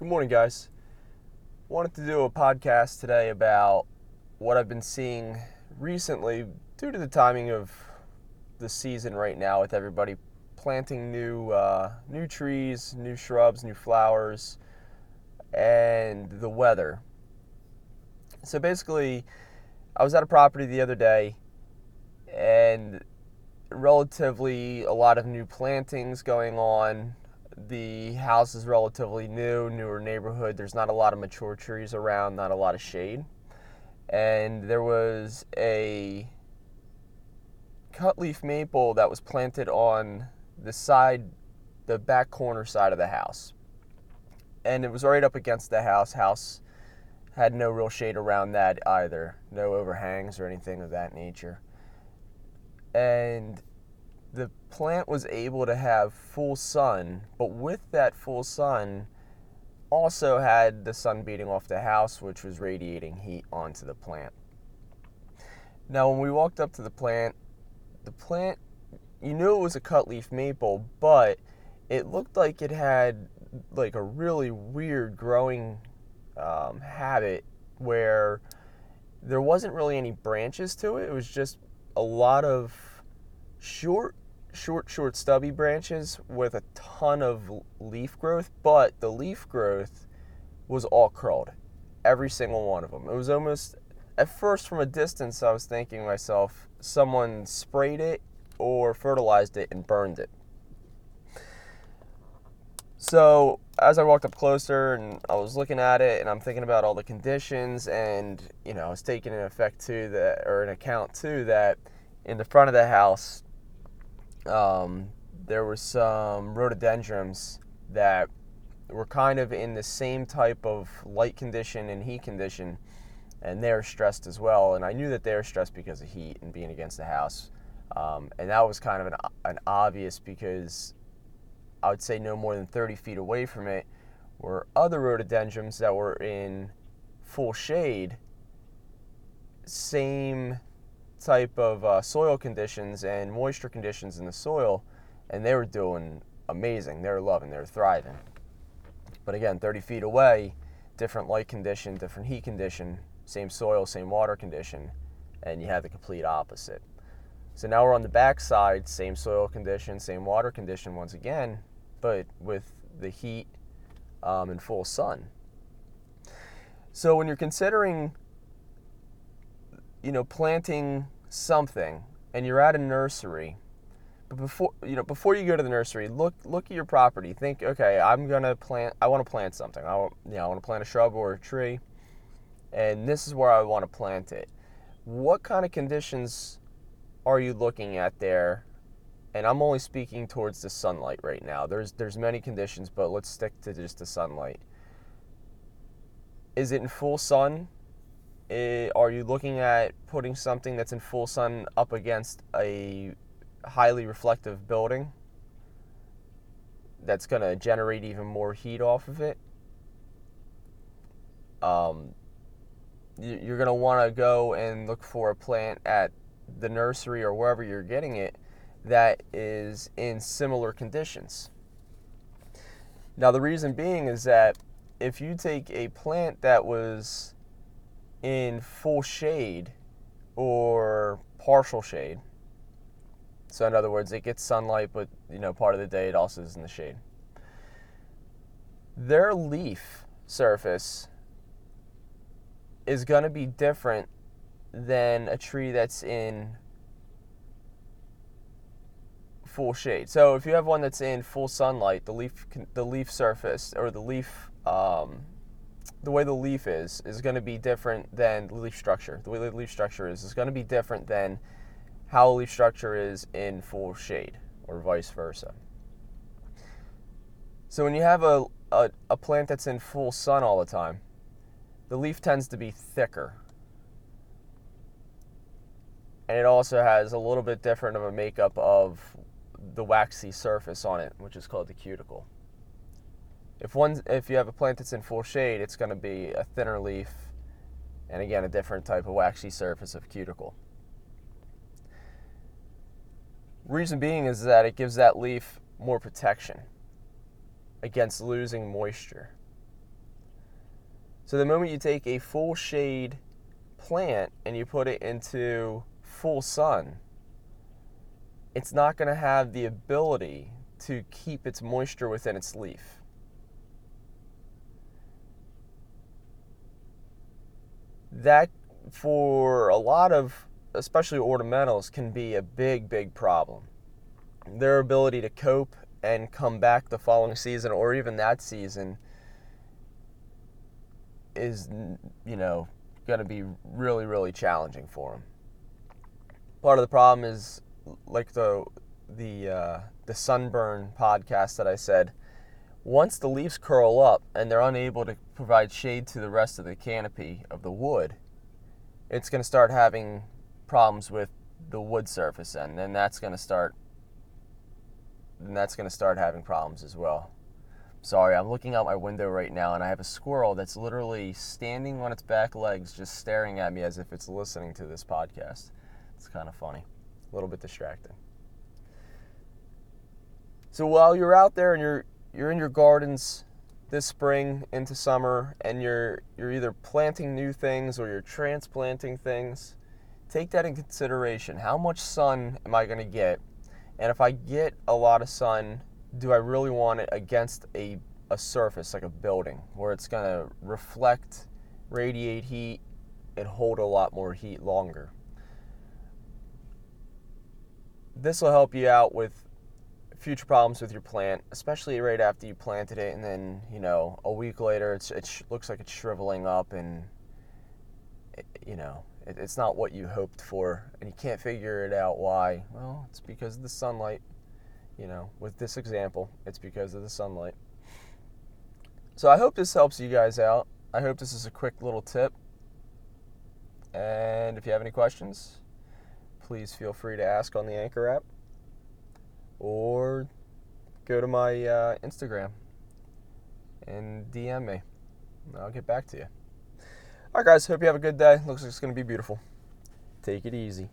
Good morning, guys. Wanted to do a podcast today about what I've been seeing recently due to the timing of the season right now with everybody planting new uh, new trees, new shrubs, new flowers, and the weather. So basically, I was at a property the other day and relatively a lot of new plantings going on. The house is relatively new, newer neighborhood. There's not a lot of mature trees around, not a lot of shade. And there was a cut leaf maple that was planted on the side, the back corner side of the house. And it was right up against the house. House had no real shade around that either, no overhangs or anything of that nature. And the plant was able to have full sun, but with that full sun, also had the sun beating off the house, which was radiating heat onto the plant. Now, when we walked up to the plant, the plant, you knew it was a cut leaf maple, but it looked like it had like a really weird growing um, habit where there wasn't really any branches to it. It was just a lot of short, short, short, stubby branches with a ton of leaf growth, but the leaf growth was all curled, every single one of them. It was almost, at first, from a distance, I was thinking to myself, someone sprayed it or fertilized it and burned it. So as I walked up closer and I was looking at it and I'm thinking about all the conditions and you know I was taking an effect too that or an account too that in the front of the house um, there were some rhododendrons that were kind of in the same type of light condition and heat condition and they're stressed as well. And I knew that they were stressed because of heat and being against the house. Um, and that was kind of an, an obvious because I would say no more than 30 feet away from it were other rhododendrons that were in full shade, same type of uh, soil conditions and moisture conditions in the soil, and they were doing amazing. They were loving, they were thriving. But again, 30 feet away, different light condition, different heat condition, same soil, same water condition, and you have the complete opposite. So now we're on the back side, same soil condition, same water condition once again, but with the heat um, and full sun. So when you're considering, you know, planting something and you're at a nursery, but before you know before you go to the nursery, look look at your property. Think, okay, I'm gonna plant. I want to plant something. I want, you know, I want to plant a shrub or a tree, and this is where I want to plant it. What kind of conditions are you looking at there and I'm only speaking towards the sunlight right now. There's there's many conditions, but let's stick to just the sunlight. Is it in full sun? It, are you looking at putting something that's in full sun up against a highly reflective building that's going to generate even more heat off of it? Um, you're going to want to go and look for a plant at the nursery or wherever you're getting it that is in similar conditions. Now, the reason being is that if you take a plant that was in full shade or partial shade, so in other words, it gets sunlight, but you know, part of the day it also is in the shade. Their leaf surface is going to be different than a tree that's in full shade. So if you have one that's in full sunlight, the leaf the leaf surface or the leaf um, the way the leaf is is going to be different than the leaf structure. The way the leaf structure is is going to be different than how a leaf structure is in full shade or vice versa. So when you have a, a, a plant that's in full sun all the time, the leaf tends to be thicker. And it also has a little bit different of a makeup of the waxy surface on it, which is called the cuticle. If one, if you have a plant that's in full shade, it's going to be a thinner leaf, and again a different type of waxy surface of cuticle. Reason being is that it gives that leaf more protection against losing moisture. So the moment you take a full shade plant and you put it into full sun, it's not going to have the ability to keep its moisture within its leaf. That, for a lot of, especially ornamentals, can be a big, big problem. Their ability to cope and come back the following season or even that season is, you know, going to be really, really challenging for them. Part of the problem is like the the uh, the sunburn podcast that I said. Once the leaves curl up and they're unable to provide shade to the rest of the canopy of the wood, it's going to start having problems with the wood surface, and then that's going to start. And that's going to start having problems as well. Sorry, I'm looking out my window right now and I have a squirrel that's literally standing on its back legs just staring at me as if it's listening to this podcast. It's kind of funny, a little bit distracting. So while you're out there and you're you're in your gardens this spring into summer and you're you're either planting new things or you're transplanting things, take that in consideration. How much sun am I going to get? And if I get a lot of sun, do I really want it against a, a surface like a building where it's going to reflect, radiate heat, and hold a lot more heat longer? This will help you out with future problems with your plant, especially right after you planted it, and then you know a week later it's it sh- looks like it's shriveling up, and it, you know it, it's not what you hoped for, and you can't figure it out why. Well, it's because of the sunlight you know, with this example, it's because of the sunlight. So I hope this helps you guys out. I hope this is a quick little tip. And if you have any questions, please feel free to ask on the Anchor app or go to my uh, Instagram and DM me. I'll get back to you. All right, guys. Hope you have a good day. Looks like it's going to be beautiful. Take it easy.